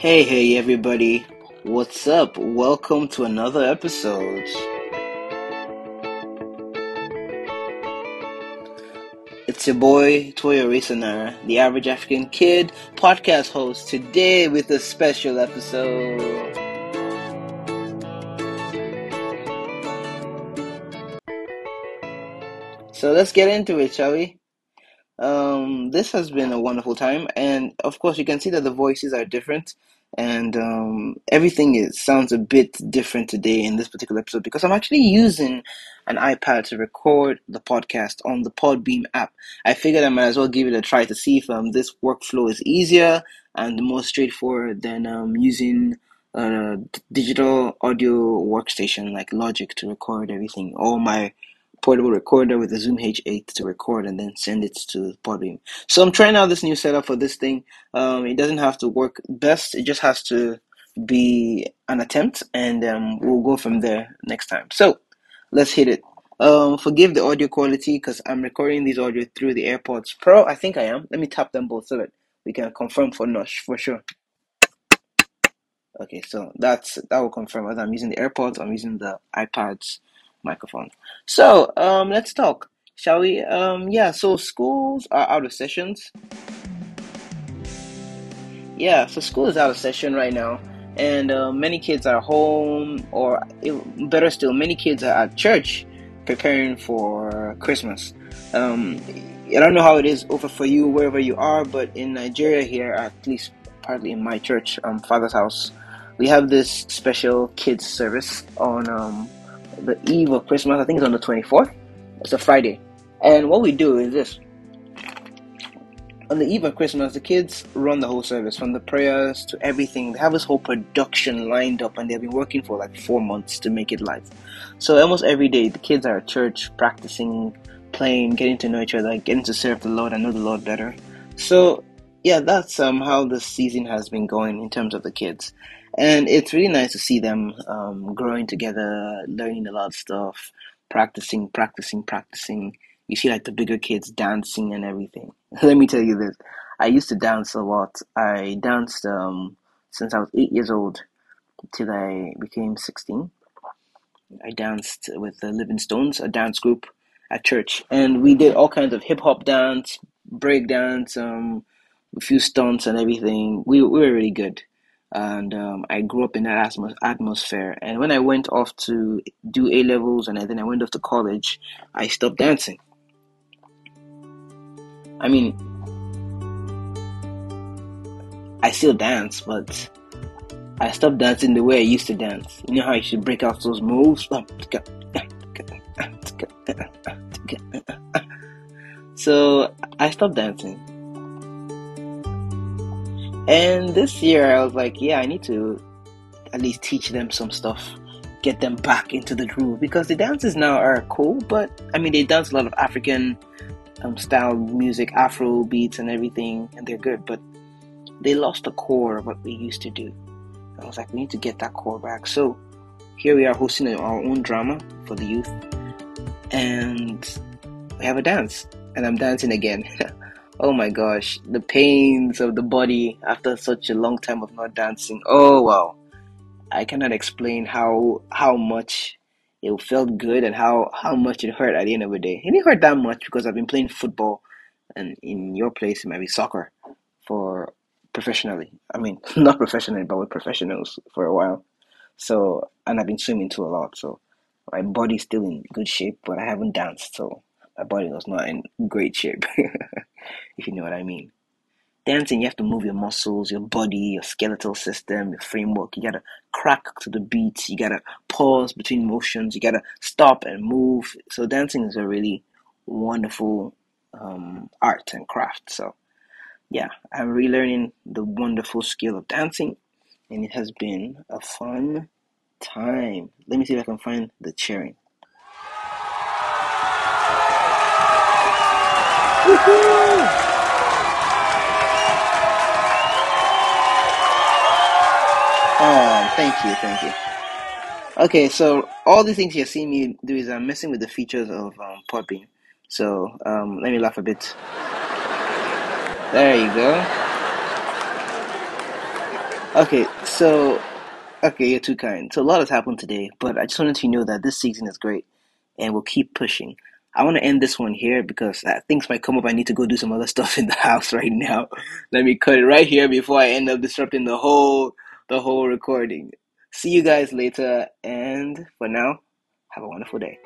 Hey, hey, everybody. What's up? Welcome to another episode. It's your boy, Toyo Risanara, the average African kid podcast host, today with a special episode. So let's get into it, shall we? Um, this has been a wonderful time, and of course, you can see that the voices are different, and um, everything is sounds a bit different today in this particular episode because I'm actually using an iPad to record the podcast on the Podbean app. I figured I might as well give it a try to see if um, this workflow is easier and more straightforward than um, using a digital audio workstation like Logic to record everything. All my portable recorder with a Zoom H8 to record and then send it to Podbean. So I'm trying out this new setup for this thing. Um, it doesn't have to work best. It just has to be an attempt, and um, we'll go from there next time. So let's hit it. Um, forgive the audio quality because I'm recording these audio through the AirPods Pro. I think I am. Let me tap them both so that we can confirm for Nosh for sure. Okay, so that's that will confirm whether I'm using the AirPods. I'm using the iPads microphone. So, um, let's talk, shall we? Um, yeah. So schools are out of sessions. Yeah. So school is out of session right now, and uh, many kids are home, or better still, many kids are at church preparing for Christmas. Um, I don't know how it is over for you wherever you are, but in Nigeria here, at least partly in my church, um, Father's house, we have this special kids service on um, the eve of Christmas. I think it's on the 24th. It's a Friday. And what we do is this. On the eve of Christmas, the kids run the whole service from the prayers to everything. They have this whole production lined up and they've been working for like four months to make it live. So almost every day, the kids are at church practicing, playing, getting to know each other, getting to serve the Lord and know the Lord better. So, yeah, that's um, how the season has been going in terms of the kids and it's really nice to see them um, growing together, learning a lot of stuff, practicing, practicing, practicing. You see, like the bigger kids dancing and everything. Let me tell you this: I used to dance a lot. I danced um, since I was eight years old till I became sixteen. I danced with the Living Stones, a dance group at church, and we did all kinds of hip hop dance, break dance, um, a few stunts and everything. We, we were really good and um, I grew up in that atmosphere. And when I went off to do A levels and then I went off to college, I stopped dancing. I mean, I still dance, but I stopped dancing the way I used to dance. You know how you should break out those moves? So I stopped dancing. And this year I was like, yeah, I need to at least teach them some stuff, get them back into the groove because the dances now are cool, but I mean, they dance a lot of African um, style music, Afro beats, and everything, and they're good, but they lost the core of what we used to do. I was like, we need to get that core back. So here we are hosting our own drama for the youth, and we have a dance, and I'm dancing again. oh my gosh, the pains of the body after such a long time of not dancing. Oh wow. I cannot explain how how much it felt good and how how much it hurt at the end of the day. It didn't hurt that much because I've been playing football and in your place it might be soccer for professionally. I mean not professionally but with professionals for a while. So and I've been swimming too a lot, so my body's still in good shape, but I haven't danced, so my body was not in great shape, if you know what I mean. Dancing, you have to move your muscles, your body, your skeletal system, your framework. You gotta crack to the beats. You gotta pause between motions. You gotta stop and move. So dancing is a really wonderful um, art and craft. So yeah, I'm relearning the wonderful skill of dancing, and it has been a fun time. Let me see if I can find the cheering. Oh, thank you, thank you. Okay, so all the things you're seeing me do is I'm messing with the features of um. So um, let me laugh a bit. There you go. Okay, so okay, you're too kind. So a lot has happened today, but I just wanted to know that this season is great, and we'll keep pushing. I want to end this one here because uh, things might come up. I need to go do some other stuff in the house right now. Let me cut it right here before I end up disrupting the whole the whole recording. See you guys later, and for now, have a wonderful day.